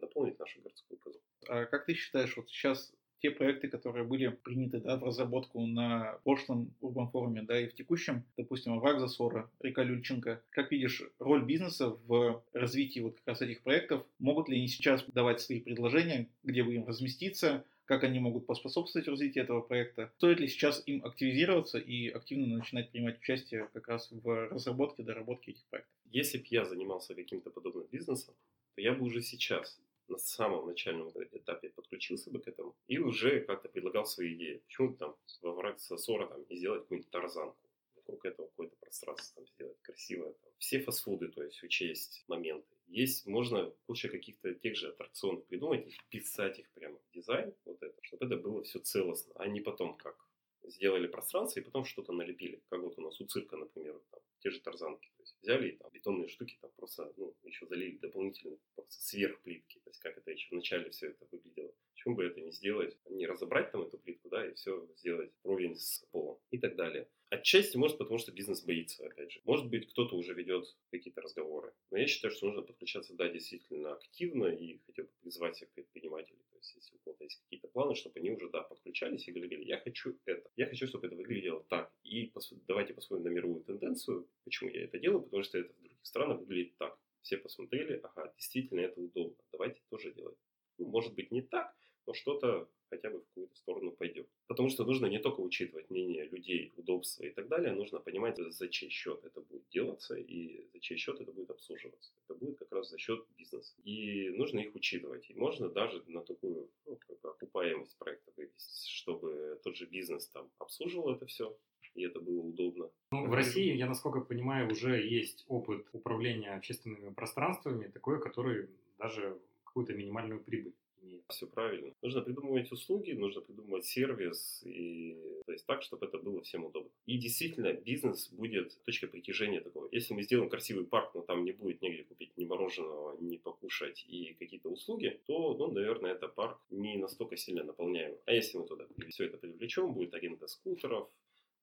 наполнить нашу городскую казну. А как ты считаешь, вот сейчас те проекты, которые были приняты да, в разработку на прошлом Урбан форуме, да, и в текущем, допустим, Овраг Засора, река Люльченко, как видишь роль бизнеса в развитии вот как раз этих проектов? Могут ли они сейчас давать свои предложения, где бы им разместиться, как они могут поспособствовать развитию этого проекта? Стоит ли сейчас им активизироваться и активно начинать принимать участие как раз в разработке, доработке этих проектов? Если бы я занимался каким-то подобным бизнесом, то я бы уже сейчас на самом начальном этапе подключился бы к этому и уже как-то предлагал свои идеи. Почему там во враг Сосора там не сделать какую-нибудь тарзанку? Вокруг этого какое-то пространство там сделать красивое. Там. Все фастфуды, то есть учесть моменты. Есть, можно куча каких-то тех же аттракционов придумать и вписать их прямо в дизайн, вот это, чтобы это было все целостно, а не потом как сделали пространство и потом что-то налепили. Как вот у нас у цирка, например, там, те же тарзанки. То есть взяли и там бетонные штуки там просто, ну, еще залили дополнительно просто сверх плитки. То есть как это еще в начале все это выглядело. Почему бы это не сделать, не разобрать там эту плитку, да, и все сделать вровень с полом и так далее. Отчасти, может, потому что бизнес боится, опять же. Может быть, кто-то уже ведет какие-то разговоры. Но я считаю, что нужно подключаться, да, действительно активно и хотел бы призвать всех предпринимателей. То есть, если у кого-то есть какие-то планы, чтобы они уже, да, подключались и говорили, я хочу это. Я хочу, чтобы это выглядело так. И пос- давайте посмотрим на мировую тенденцию. Почему я это делаю? Потому что это в других странах выглядит так. Все посмотрели, ага, действительно это удобно. Давайте тоже делать. Ну, может быть, не так, но что-то хотя бы в какую-то сторону пойдет. Потому что нужно не только учитывать мнение людей, удобства и так далее, нужно понимать, за чей счет это будет делаться и за чей счет это будет обслуживаться. Это будет как раз за счет бизнеса. И нужно их учитывать. И можно даже на такую ну, как окупаемость проекта вывести, чтобы же бизнес там обслуживал это все, и это было удобно. Ну, в России, я насколько понимаю, уже есть опыт управления общественными пространствами, такой, который даже какую-то минимальную прибыль имеет. Все правильно. Нужно придумывать услуги, нужно придумывать сервис, и, то есть так, чтобы это было всем удобно. И действительно, бизнес будет точкой притяжения такого. Если мы сделаем красивый парк, но там не будет негде купить ни мороженого, ни покушать и какие-то услуги, то, ну, наверное, это парк не настолько сильно наполняемый. А если мы туда все это привлечем, будет аренда скутеров,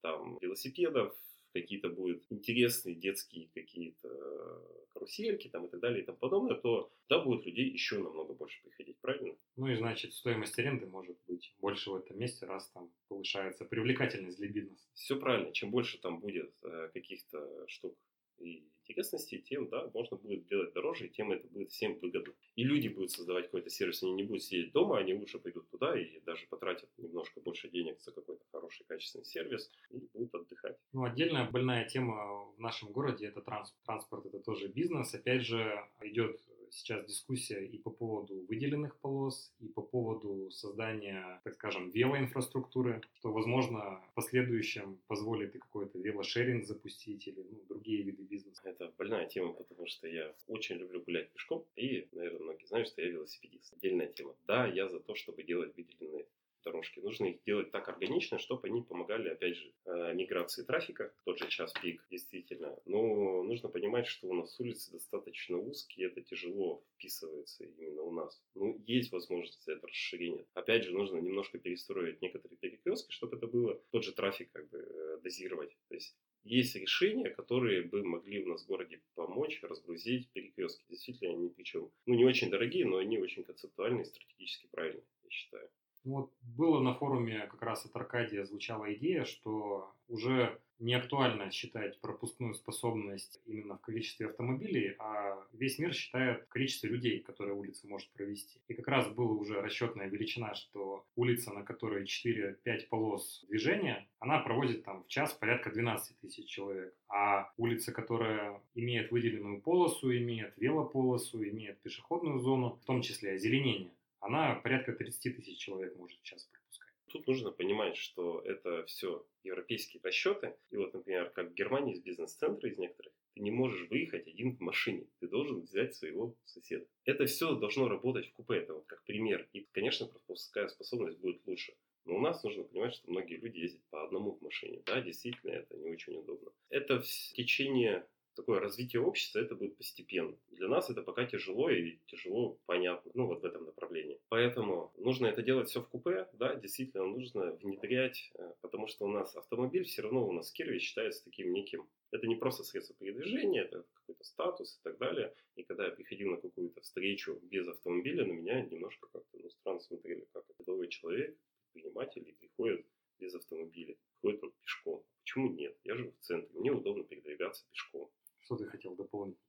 там, велосипедов, какие-то будут интересные детские какие-то э, карусельки там и так далее и тому подобное, то да, будет людей еще намного больше приходить, правильно? Ну и значит, стоимость аренды может быть больше в этом месте, раз там повышается привлекательность для бизнеса. Все правильно. Чем больше там будет э, каких-то штук и интересности, тем, да, можно будет делать дороже, и тем это будет всем выгодно. И люди будут создавать какой-то сервис, они не будут сидеть дома, они лучше пойдут туда и даже потратят немножко больше денег за какой-то хороший, качественный сервис и будут отдыхать. Ну, отдельная больная тема в нашем городе – это транспорт. Транспорт – это тоже бизнес. Опять же, идет сейчас дискуссия и по поводу выделенных полос, и по поводу создания, так скажем, велоинфраструктуры, что, возможно, в последующем позволит и какой-то велошеринг запустить или ну, другие виды бизнеса. Это больная тема, потому что я очень люблю гулять пешком, и, наверное, многие знают, что я велосипедист. Отдельная тема. Да, я за то, чтобы делать выделенные дорожки. Нужно их делать так органично, чтобы они помогали, опять же, э, миграции трафика, тот же час пик, действительно. Но нужно понимать, что у нас улицы достаточно узкие, это тяжело вписывается именно у нас. Ну, есть возможность это расширения. Опять же, нужно немножко перестроить некоторые перекрестки, чтобы это было тот же трафик как бы э, дозировать. То есть есть решения, которые бы могли у нас в городе помочь разгрузить перекрестки. Действительно, они причем, ну, не очень дорогие, но они очень концептуальные и стратегически правильные, я считаю. Вот было на форуме как раз от Аркадия звучала идея, что уже не актуально считать пропускную способность именно в количестве автомобилей, а весь мир считает количество людей, которые улица может провести. И как раз была уже расчетная величина, что улица, на которой 4-5 полос движения, она проводит там в час порядка 12 тысяч человек. А улица, которая имеет выделенную полосу, имеет велополосу, имеет пешеходную зону, в том числе озеленение, она порядка 30 тысяч человек может сейчас пропускать. Тут нужно понимать, что это все европейские расчеты. И вот, например, как в Германии из бизнес-центра, из некоторых, ты не можешь выехать один в машине. Ты должен взять своего соседа. Это все должно работать в купе. Это вот как пример. И, конечно, пропускная способность будет лучше. Но у нас нужно понимать, что многие люди ездят по одному в машине. Да, действительно, это не очень удобно. Это в течение такое развитие общества, это будет постепенно. Для нас это пока тяжело и тяжело понятно, ну вот в этом направлении. Поэтому нужно это делать все в купе, да, действительно нужно внедрять, э, потому что у нас автомобиль все равно у нас в считается таким неким, это не просто средство передвижения, это какой-то статус и так далее. И когда я приходил на какую-то встречу без автомобиля, на меня немножко как-то ну, странно смотрели, как это человек, предприниматель, и приходит без автомобиля, ходит он пешком. Почему нет? Я живу в центре, мне удобно передвигаться пешком. Что ты хотел дополнить?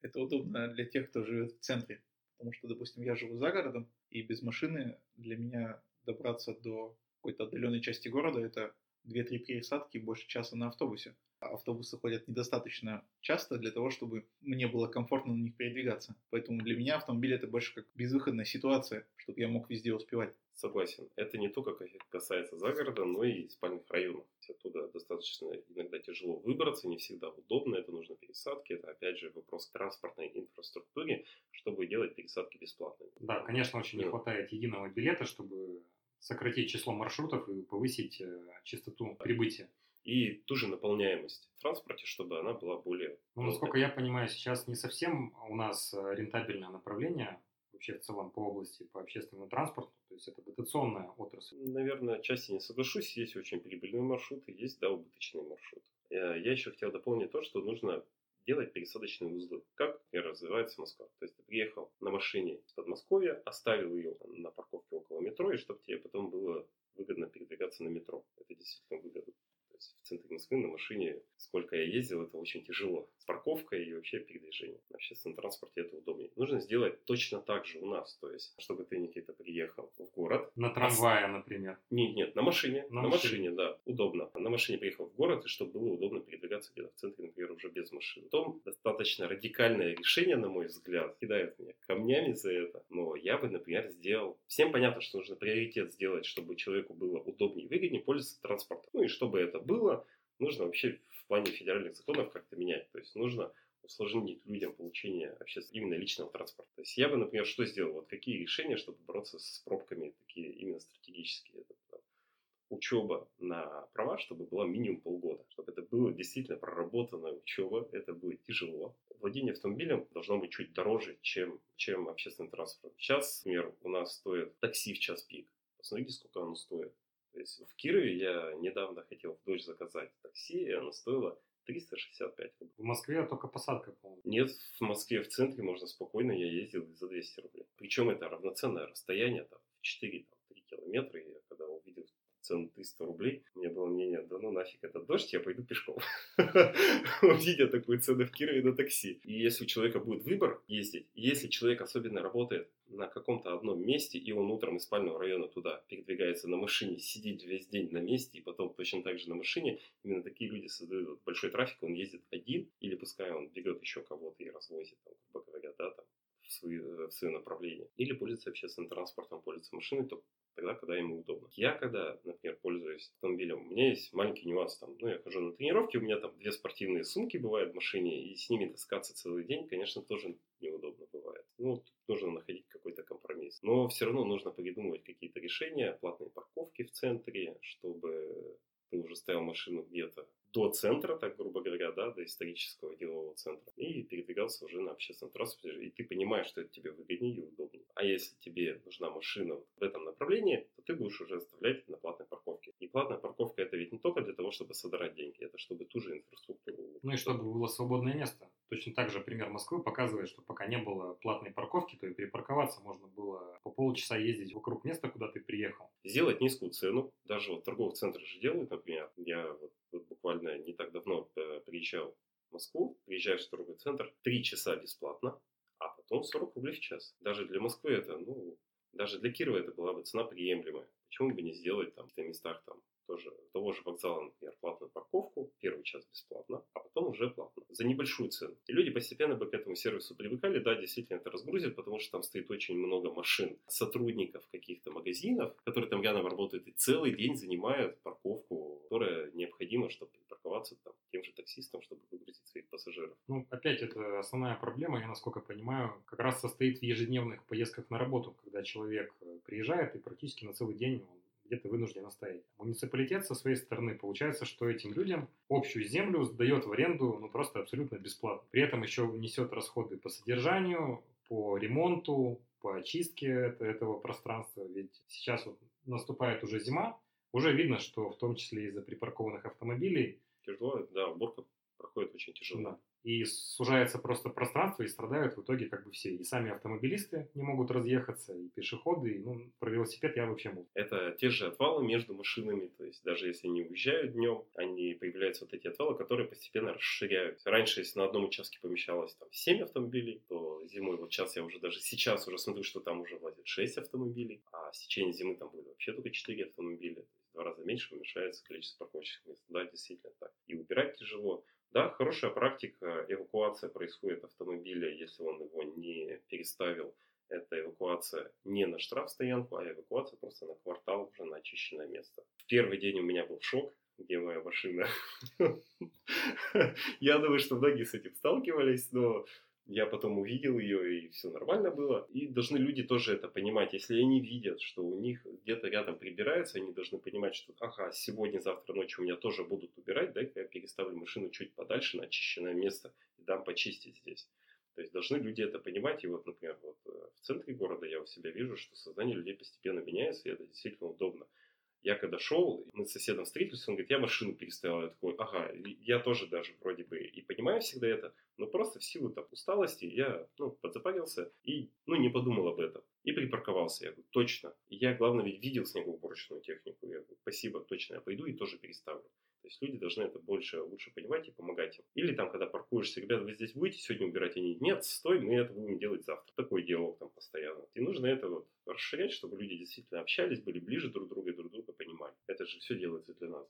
Это удобно для тех, кто живет в центре. Потому что, допустим, я живу за городом, и без машины для меня добраться до какой-то отдаленной части города это 2-3 пересадки и больше часа на автобусе. Автобусы ходят недостаточно часто для того, чтобы мне было комфортно на них передвигаться. Поэтому для меня автомобиль это больше как безвыходная ситуация, чтобы я мог везде успевать. Согласен. Это не только касается загорода, но и спальных районов. Оттуда достаточно иногда тяжело выбраться, не всегда удобно, это нужно пересадки. Это опять же вопрос транспортной инфраструктуре, чтобы делать пересадки бесплатными. Да, конечно, очень не хватает единого билета, чтобы сократить число маршрутов и повысить э, частоту прибытия. И ту же наполняемость в транспорте, чтобы она была более... Ну, насколько я понимаю, сейчас не совсем у нас э, рентабельное направление вообще в целом по области, по общественному транспорту, то есть это дотационная отрасль? Наверное, отчасти не соглашусь, есть очень прибыльные маршруты, есть, да, убыточные маршруты. Э, я еще хотел дополнить то, что нужно делать пересадочные узлы. Как, например, развивается Москва. То есть ты приехал на машине из Подмосковья, оставил ее на парковке около метро, и чтобы тебе потом было выгодно передвигаться на метро. Это действительно выгодно. То есть в центре Москвы на машине, сколько я ездил, это очень тяжело. С парковкой и вообще передвижением. В общественном транспорте это удобнее. Нужно сделать точно так же у нас. То есть, чтобы ты, Никита, приехал в город. На трамвае, например. Нет, нет, на машине. На На, машине. машине. да, удобно. На машине приехал в город, и чтобы было удобно передвигаться где-то в центре, например, уже без машины. Потом достаточно радикальное решение, на мой взгляд, кидают меня камнями за это. Но я бы, например, сделал... Всем понятно, что нужно приоритет сделать, чтобы человеку было удобнее и выгоднее пользоваться транспортом. Ну и чтобы это было, нужно вообще в плане федеральных законов как-то менять. То есть нужно усложнить людям получение общественного, именно личного транспорта. То есть я бы, например, что сделал? Вот какие решения, чтобы бороться с пробками, такие именно стратегические? Это, там, учеба на права, чтобы была минимум полгода. Чтобы это было действительно проработанная учеба, это будет тяжело. Владение автомобилем должно быть чуть дороже, чем, чем общественный транспорт. Сейчас, например, у нас стоит такси в час пик. Посмотрите, сколько оно стоит. То есть в Кирове я недавно дочь заказать такси, и оно стоило 365 рублей. В Москве только посадка, по-моему. Нет, в Москве в центре можно спокойно, я ездил за 200 рублей. Причем это равноценное расстояние, там, в 4-3 километра. И я когда увидел цену 300 рублей, у меня было мнение, да ну нафиг этот дождь, я пойду пешком. Увидя такую цену в Кирове на такси. И если у человека будет выбор ездить, если человек особенно работает на каком-то одном месте, и он утром из спального района туда передвигается на машине, сидит весь день на месте, и потом точно так же на машине, именно такие люди создают большой трафик, он ездит один, или пускай он берет еще кого-то и развозит, там, говоря, да, там, в свое, в свое направление. Или пользуется общественным транспортом, пользуется машиной, то тогда, когда ему удобно. Я, когда, например, пользуюсь автомобилем, у меня есть маленький нюанс. Там, ну, я хожу на тренировки, у меня там две спортивные сумки бывают в машине, и с ними таскаться целый день, конечно, тоже неудобно бывает. Ну, тут нужно находить какой-то компромисс. Но все равно нужно придумывать какие-то решения, платные парковки в центре, чтобы ты уже ставил машину где-то до центра, так грубо говоря, да, до исторического делового центра, и передвигался уже на общественном транспорте, и ты понимаешь, что это тебе выгоднее и удобнее. А если тебе нужна машина в этом направлении, то ты будешь уже оставлять на платной парковке. И платная парковка это ведь не только для того, чтобы содрать деньги, это чтобы ту же инфраструктуру. Ну и чтобы было свободное место. Точно так же пример Москвы показывает, что пока не было платной парковки, то и перепарковаться можно было по полчаса ездить вокруг места, куда ты приехал. Сделать низкую цену, даже вот торговых центрах же делают, например, я вот, вот буквально не так давно э, приезжал в Москву, приезжаешь в торговый центр, 3 часа бесплатно, а потом 40 рублей в час. Даже для Москвы это, ну, даже для Кирова это была бы цена приемлемая. Почему бы не сделать там в местах там тоже того же вокзала, например, платную парковку, первый час бесплатно, а потом уже платно, за небольшую цену. И люди постепенно бы к этому сервису привыкали, да, действительно это разгрузит, потому что там стоит очень много машин, сотрудников каких-то магазинов, которые там рядом работают и целый день занимают парковку, которая необходима, чтобы парковаться там тем же таксистам, чтобы выгрузить своих пассажиров. Ну, опять, это основная проблема, я насколько понимаю, как раз состоит в ежедневных поездках на работу, когда человек э, приезжает и практически на целый день он где-то вынужден оставить. Муниципалитет со своей стороны получается, что этим людям общую землю сдает в аренду ну, просто абсолютно бесплатно. При этом еще несет расходы по содержанию, по ремонту, по очистке это- этого пространства. Ведь сейчас вот наступает уже зима, уже видно, что в том числе из-за припаркованных автомобилей Тяжело, да, уборка проходит очень тяжело. да. И сужается просто пространство, и страдают в итоге как бы все. И сами автомобилисты не могут разъехаться, и пешеходы, и, ну, про велосипед я вообще молчу. Это те же отвалы между машинами, то есть даже если они уезжают днем, они появляются вот эти отвалы, которые постепенно расширяются. Раньше, если на одном участке помещалось там 7 автомобилей, то зимой, вот сейчас я уже даже сейчас уже смотрю, что там уже влазит 6 автомобилей, а в течение зимы там будет вообще только 4 автомобиля. В два раза меньше уменьшается количество парковочных мест. Да, действительно так. И убирать тяжело. Да, хорошая практика, эвакуация происходит автомобиля, если он его не переставил. Это эвакуация не на штрафстоянку, а эвакуация просто на квартал, уже на очищенное место. В первый день у меня был шок, где моя машина. Я думаю, что многие с этим сталкивались, но я потом увидел ее, и все нормально было. И должны люди тоже это понимать. Если они видят, что у них где-то рядом прибирается, они должны понимать, что ага, сегодня, завтра ночью у меня тоже будут убирать, дай-ка я переставлю машину чуть подальше на очищенное место и дам почистить здесь. То есть должны люди это понимать. И вот, например, вот э, в центре города я у себя вижу, что сознание людей постепенно меняется, и это действительно удобно. Я когда шел, мы с соседом встретились, он говорит, я машину переставил. Я такой, ага, я тоже даже вроде бы и понимаю всегда это, но просто в силу там, усталости я ну, подзапарился и ну, не подумал об этом. И припарковался. Я говорю, точно. Я, главное, ведь видел снегоуборочную технику. Я говорю, спасибо, точно, я пойду и тоже переставлю. То есть люди должны это больше, лучше понимать и помогать им. Или там, когда паркуешься, ребята, вы здесь будете сегодня убирать? Они, нет, стой, мы это будем делать завтра. Такой диалог там постоянно. И нужно это вот расширять, чтобы люди действительно общались, были ближе друг друга и друг друга. Это же все делается для нас.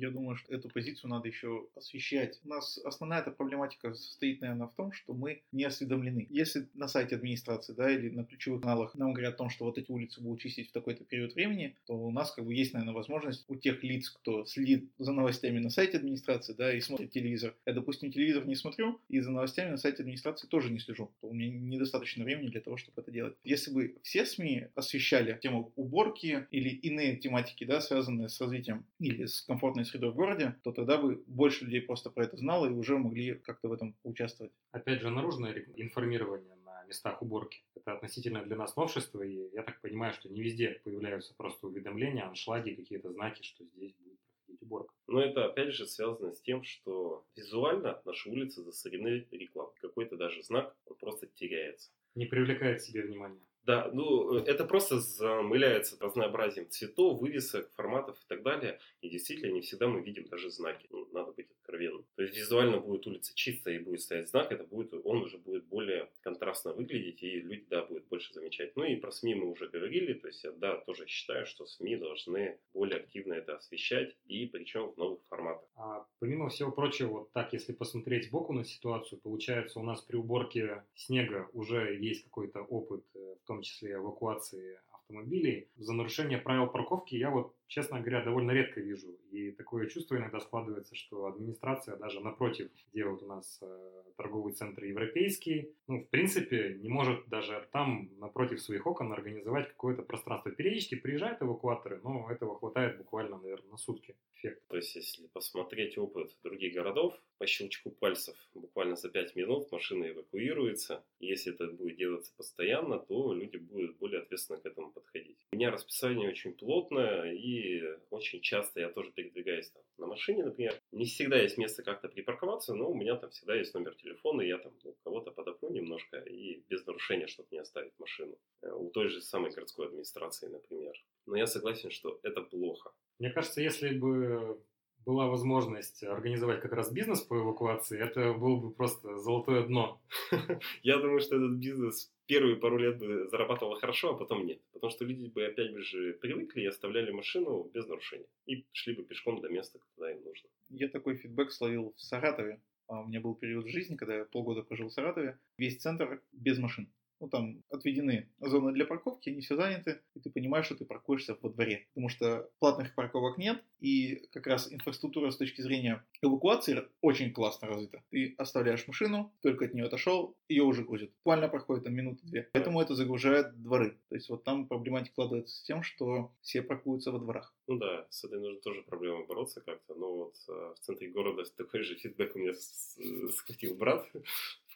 Я думаю, что эту позицию надо еще освещать. У нас основная эта проблематика состоит, наверное, в том, что мы не осведомлены. Если на сайте администрации, да, или на ключевых каналах нам говорят о том, что вот эти улицы будут чистить в такой-то период времени, то у нас как бы есть, наверное, возможность у тех лиц, кто следит за новостями на сайте администрации, да, и смотрит телевизор. Я, допустим, телевизор не смотрю, и за новостями на сайте администрации тоже не слежу. У меня недостаточно времени для того, чтобы это делать. Если бы все СМИ освещали тему уборки или иные тематики, да, связанные с развитием или с комфортной средой в городе, то тогда бы больше людей просто про это знало и уже могли как-то в этом участвовать. Опять же, наружное информирование на местах уборки. Это относительно для нас новшество, и я так понимаю, что не везде появляются просто уведомления, аншлаги, какие-то знаки, что здесь будет проходить уборка. Но это опять же связано с тем, что визуально наши улицы засорены рекламой. Какой-то даже знак, он просто теряется. Не привлекает к себе внимания. Да, ну это просто замыляется разнообразием цветов, вывесок, форматов и так далее. И действительно, не всегда мы видим даже знаки. Ну, надо быть откровенным. То есть визуально будет улица чистая и будет стоять знак, это будет, он уже будет более контрастно выглядеть, и люди, да, будут больше замечать. Ну и про СМИ мы уже говорили, то есть я, да, тоже считаю, что СМИ должны более активно это освещать, и причем в новых форматах. А помимо всего прочего, вот так, если посмотреть сбоку на ситуацию, получается, у нас при уборке снега уже есть какой-то опыт, э, том числе эвакуации автомобилей. За нарушение правил парковки я вот, честно говоря, довольно редко вижу. И такое чувство иногда складывается, что администрация даже напротив, где вот у нас э, торговый центр европейский, ну, в принципе, не может даже там напротив своих окон организовать какое-то пространство. Периодически приезжают эвакуаторы, но этого хватает буквально, наверное, на сутки. Эффект. То есть, если посмотреть опыт других городов, по щелчку пальцев буквально за 5 минут машина эвакуируется. Если это будет делаться постоянно, то люди будут более ответственно к этому подходить. Меня расписание очень плотное, и очень часто я тоже передвигаюсь там, на машине, например. Не всегда есть место как-то припарковаться, но у меня там всегда есть номер телефона, и я там ну, кого-то подопну немножко и без нарушения, чтобы не оставить машину. Э, у той же самой городской администрации, например. Но я согласен, что это плохо. Мне кажется, если бы была возможность организовать как раз бизнес по эвакуации, это было бы просто золотое дно. Я думаю, что этот бизнес первые пару лет бы зарабатывал хорошо, а потом нет. Потому что люди бы опять же привыкли и оставляли машину без нарушения. И шли бы пешком до места, куда им нужно. Я такой фидбэк словил в Саратове. А у меня был период в жизни, когда я полгода прожил в Саратове. Весь центр без машин ну, там отведены зоны для парковки, они все заняты, и ты понимаешь, что ты паркуешься во дворе. Потому что платных парковок нет, и как раз инфраструктура с точки зрения эвакуации очень классно развита. Ты оставляешь машину, только от нее отошел, ее уже грузят. Буквально проходит там минуты-две. Поэтому это загружает дворы. То есть вот там проблематика складывается с тем, что все паркуются во дворах. Ну да, с этой нужно тоже проблемой бороться как-то. Но вот э, в центре города такой же фидбэк у меня схватил брат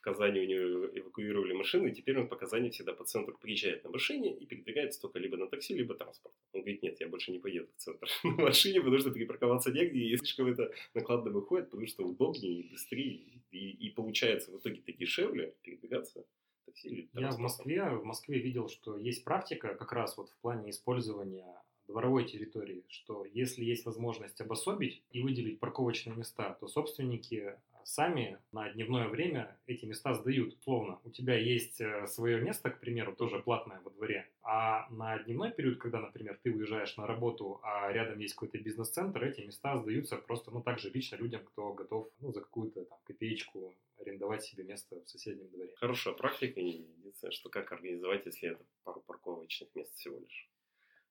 Казани у него эвакуировали машины, и теперь он по Казани всегда по центру приезжает на машине и передвигается только либо на такси, либо транспорт. Он говорит, нет, я больше не поеду в центр на машине, потому что перепарковаться негде, и слишком это накладно выходит, потому что удобнее и быстрее, и, и получается в итоге-то дешевле передвигаться. Такси Я в Москве, в Москве видел, что есть практика как раз вот в плане использования дворовой территории, что если есть возможность обособить и выделить парковочные места, то собственники сами на дневное время эти места сдают. Словно у тебя есть э, свое место, к примеру, тоже платное во дворе, а на дневной период, когда, например, ты уезжаешь на работу, а рядом есть какой-то бизнес-центр, эти места сдаются просто, ну, также лично людям, кто готов, ну, за какую-то там копеечку арендовать себе место в соседнем дворе. Хорошая практика, единственное, что как организовать, если это пару парковочных мест всего лишь.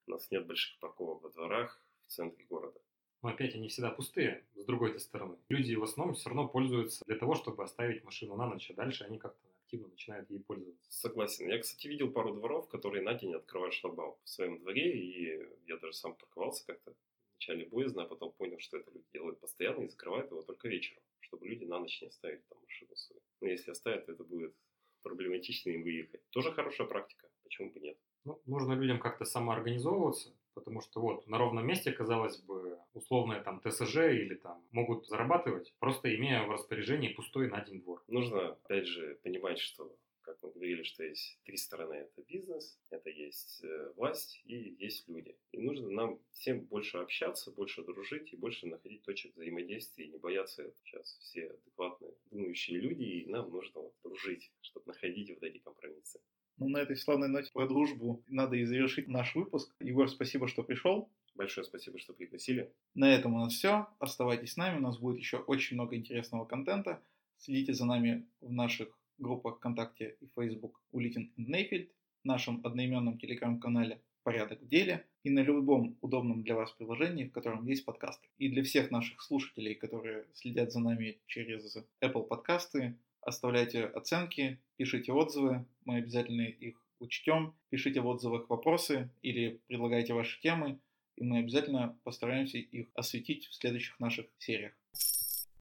У нас нет больших парковок во дворах в центре города. Но опять они всегда пустые, с другой стороны. Люди в основном все равно пользуются для того, чтобы оставить машину на ночь, а дальше они как-то активно начинают ей пользоваться. Согласен. Я, кстати, видел пару дворов, которые на день открывают шлагбаум в своем дворе, и я даже сам парковался как-то в начале боязно, а потом понял, что это люди делают постоянно и закрывают его только вечером, чтобы люди на ночь не оставили там машину свою. Но если оставят, то это будет проблематично им выехать. Тоже хорошая практика, почему бы нет. Ну, нужно людям как-то самоорганизовываться, потому что вот на ровном месте, казалось бы, условное там ТСЖ или там могут зарабатывать, просто имея в распоряжении пустой на один двор. Нужно, опять же, понимать, что как мы говорили, что есть три стороны. Это бизнес, это есть э, власть и есть люди. И нужно нам всем больше общаться, больше дружить и больше находить точек взаимодействия и не бояться этого. Сейчас все адекватные, думающие люди, и нам нужно вот дружить, чтобы находить вот эти компромиссы. Ну, на этой славной ноте про дружбу надо и завершить наш выпуск. Егор, спасибо, что пришел. Большое спасибо, что пригласили. На этом у нас все. Оставайтесь с нами, у нас будет еще очень много интересного контента. Следите за нами в наших группах ВКонтакте и Facebook Улитин и Нейфельд, нашем одноименном телеграм-канале «Порядок в деле» и на любом удобном для вас приложении, в котором есть подкасты. И для всех наших слушателей, которые следят за нами через Apple подкасты, оставляйте оценки, пишите отзывы, мы обязательно их учтем, пишите в отзывах вопросы или предлагайте ваши темы, и мы обязательно постараемся их осветить в следующих наших сериях.